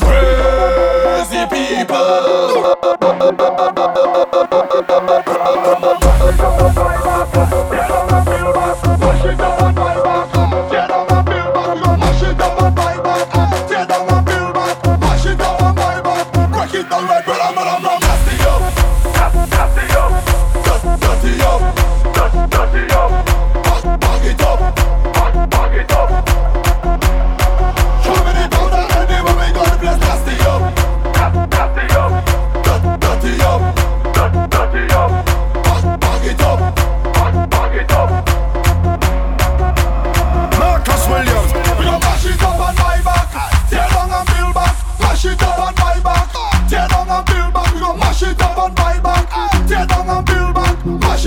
Crazy people.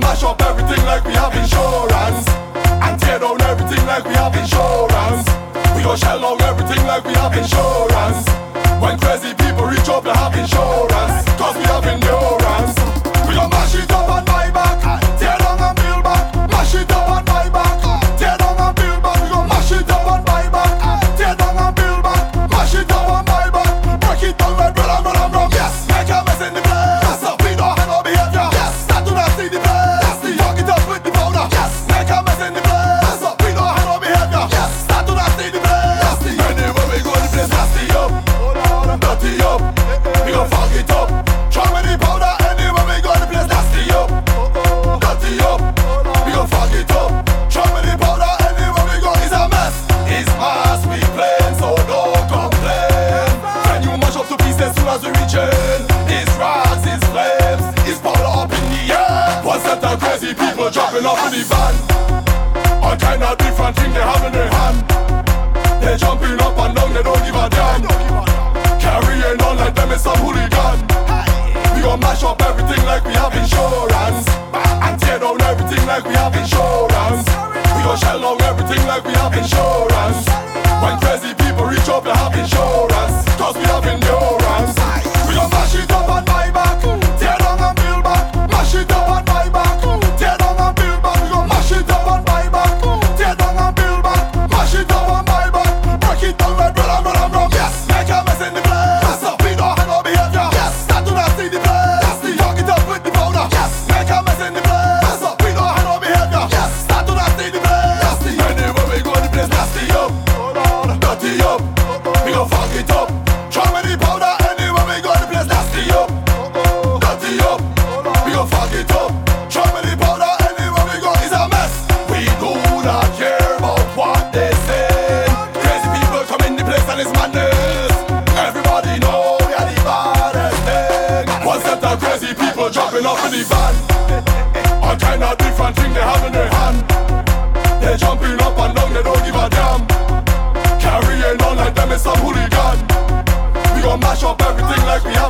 mash up everything like we have insurance. And tear down everything like we have insurance. We gon' shell out everything like we have insurance. When crazy people reach up, they have insurance. kitchen. His rags, his flames, his ball up in the air. One set of crazy people dropping off in the van. All kind of different things they have in their hand. They jumping up and down, they don't give a damn. Carrying on like them is some hooligan. We gon' mash up everything like we have insurance, and tear down everything like we have insurance. We gon' shell out everything like we have insurance. When crazy people reach up, they have insurance. Cause we have endurance. to fuck it up. Germany powder anywhere we go is a mess. We do not care about what they say. Crazy people come in the place and it's madness. Everybody know we are the baddest thing. One crazy people dropping off in the van. All kind of different thing they have in their hand. They jumping up and down, they don't give a damn. Carrying on like them is some hooligan. We gon' mash up everything like we have.